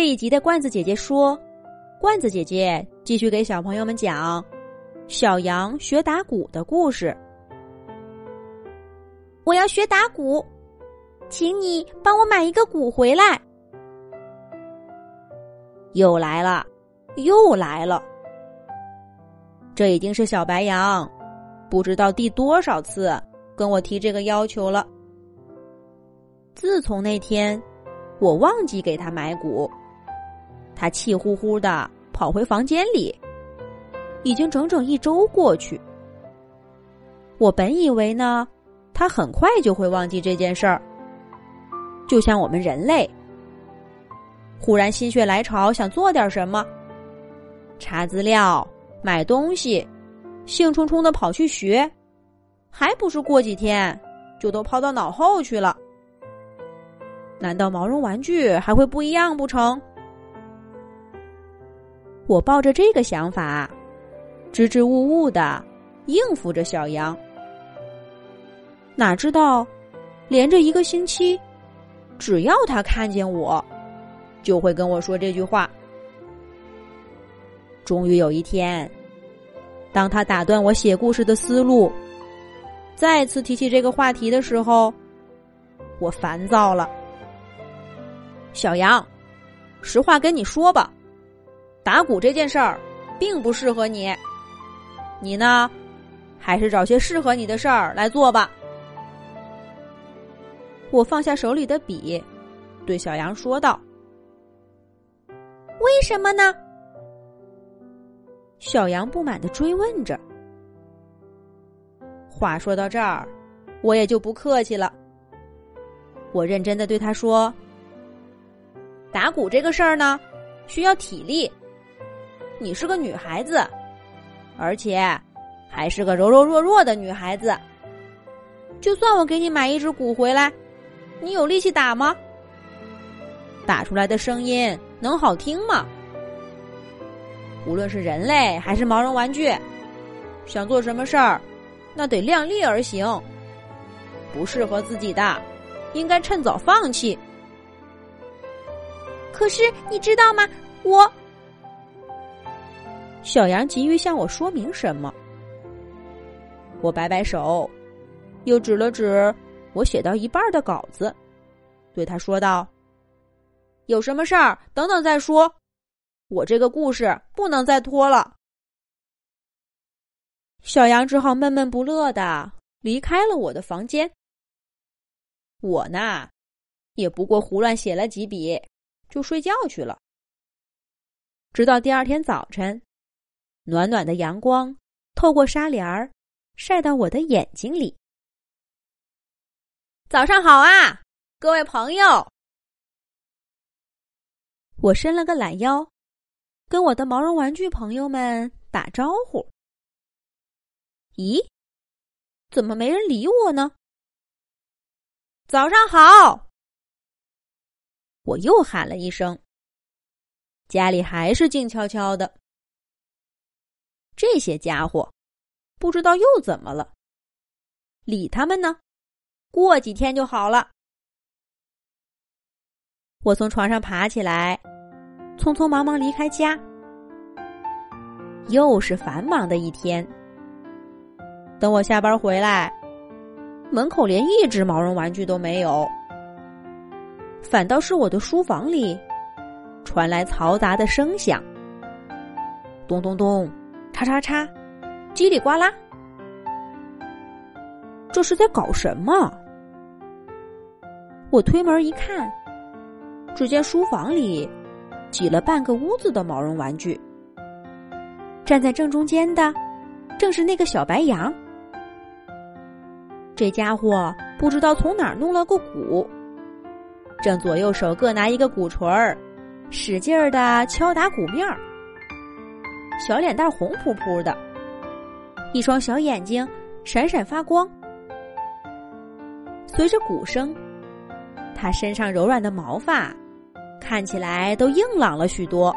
这一集的罐子姐姐说，罐子姐姐继续给小朋友们讲小羊学打鼓的故事。我要学打鼓，请你帮我买一个鼓回来。又来了，又来了，这已经是小白羊不知道第多少次跟我提这个要求了。自从那天我忘记给他买鼓。他气呼呼的跑回房间里，已经整整一周过去。我本以为呢，他很快就会忘记这件事儿。就像我们人类，忽然心血来潮想做点什么，查资料、买东西，兴冲冲的跑去学，还不是过几天就都抛到脑后去了？难道毛绒玩具还会不一样不成？我抱着这个想法，支支吾吾的应付着小羊。哪知道，连着一个星期，只要他看见我，就会跟我说这句话。终于有一天，当他打断我写故事的思路，再次提起这个话题的时候，我烦躁了。小羊，实话跟你说吧。打鼓这件事儿，并不适合你。你呢，还是找些适合你的事儿来做吧。我放下手里的笔，对小羊说道：“为什么呢？”小羊不满的追问着。话说到这儿，我也就不客气了。我认真的对他说：“打鼓这个事儿呢，需要体力。”你是个女孩子，而且还是个柔柔弱弱的女孩子。就算我给你买一只鼓回来，你有力气打吗？打出来的声音能好听吗？无论是人类还是毛绒玩具，想做什么事儿，那得量力而行。不适合自己的，应该趁早放弃。可是你知道吗？我。小羊急于向我说明什么，我摆摆手，又指了指我写到一半的稿子，对他说道：“有什么事儿，等等再说。我这个故事不能再拖了。”小羊只好闷闷不乐的离开了我的房间。我呢，也不过胡乱写了几笔，就睡觉去了。直到第二天早晨。暖暖的阳光透过纱帘儿，晒到我的眼睛里。早上好啊，各位朋友！我伸了个懒腰，跟我的毛绒玩具朋友们打招呼。咦，怎么没人理我呢？早上好！我又喊了一声，家里还是静悄悄的。这些家伙不知道又怎么了？理他们呢？过几天就好了。我从床上爬起来，匆匆忙忙离开家。又是繁忙的一天。等我下班回来，门口连一只毛绒玩具都没有，反倒是我的书房里传来嘈杂的声响，咚咚咚。叉叉叉，叽里呱啦，这是在搞什么？我推门一看，只见书房里挤了半个屋子的毛绒玩具。站在正中间的，正是那个小白羊。这家伙不知道从哪儿弄了个鼓，正左右手各拿一个鼓槌儿，使劲儿的敲打鼓面儿。小脸蛋红扑扑的，一双小眼睛闪闪发光。随着鼓声，他身上柔软的毛发看起来都硬朗了许多。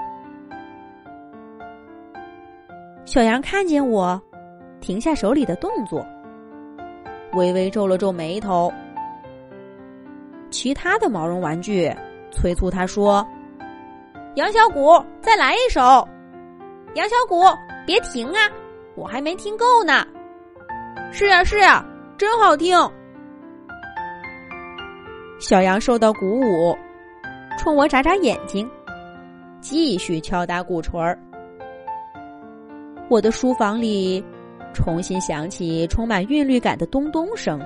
小羊看见我，停下手里的动作，微微皱了皱眉头。其他的毛绒玩具催促他说：“杨小谷，再来一首。杨小谷，别停啊，我还没听够呢。是呀，是呀，真好听。小羊受到鼓舞，冲我眨眨眼睛，继续敲打鼓槌儿。我的书房里重新响起充满韵律感的咚咚声，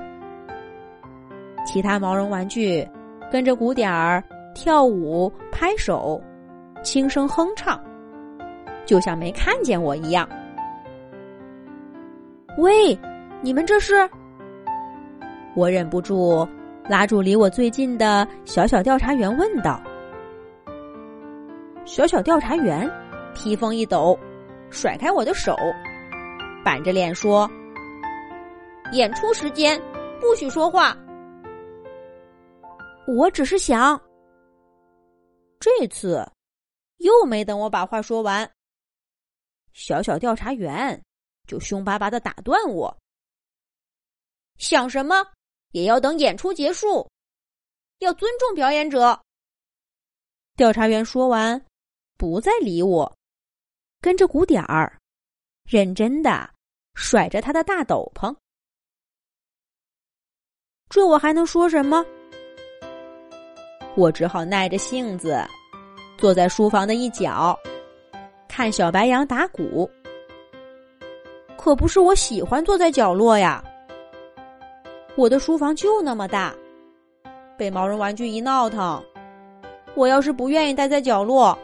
其他毛绒玩具跟着鼓点儿跳舞、拍手、轻声哼唱，就像没看见我一样。喂，你们这是？我忍不住拉住离我最近的小小调查员问道。小小调查员披风一抖。甩开我的手，板着脸说：“演出时间，不许说话。”我只是想，这次又没等我把话说完，小小调查员就凶巴巴的打断我：“想什么也要等演出结束，要尊重表演者。”调查员说完，不再理我。跟着鼓点儿，认真的甩着他的大斗篷。这我还能说什么？我只好耐着性子，坐在书房的一角，看小白羊打鼓。可不是我喜欢坐在角落呀。我的书房就那么大，被毛绒玩具一闹腾，我要是不愿意待在角落，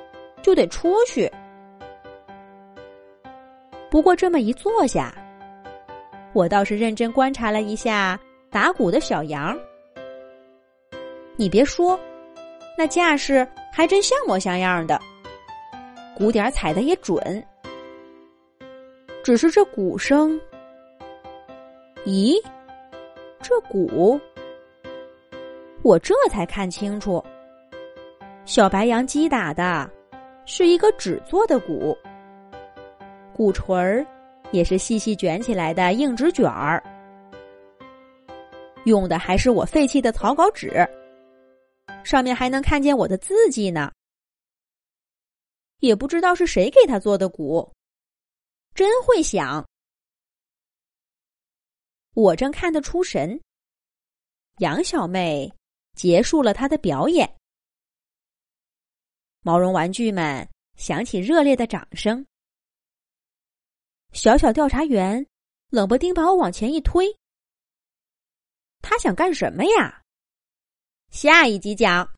就得出去。不过这么一坐下，我倒是认真观察了一下打鼓的小羊。你别说，那架势还真像模像样的，鼓点踩的也准。只是这鼓声，咦，这鼓，我这才看清楚，小白羊击打的是一个纸做的鼓。鼓槌儿也是细细卷起来的硬纸卷儿，用的还是我废弃的草稿纸，上面还能看见我的字迹呢。也不知道是谁给他做的鼓，真会响。我正看得出神，杨小妹结束了她的表演，毛绒玩具们响起热烈的掌声。小小调查员冷不丁把我往前一推，他想干什么呀？下一集讲。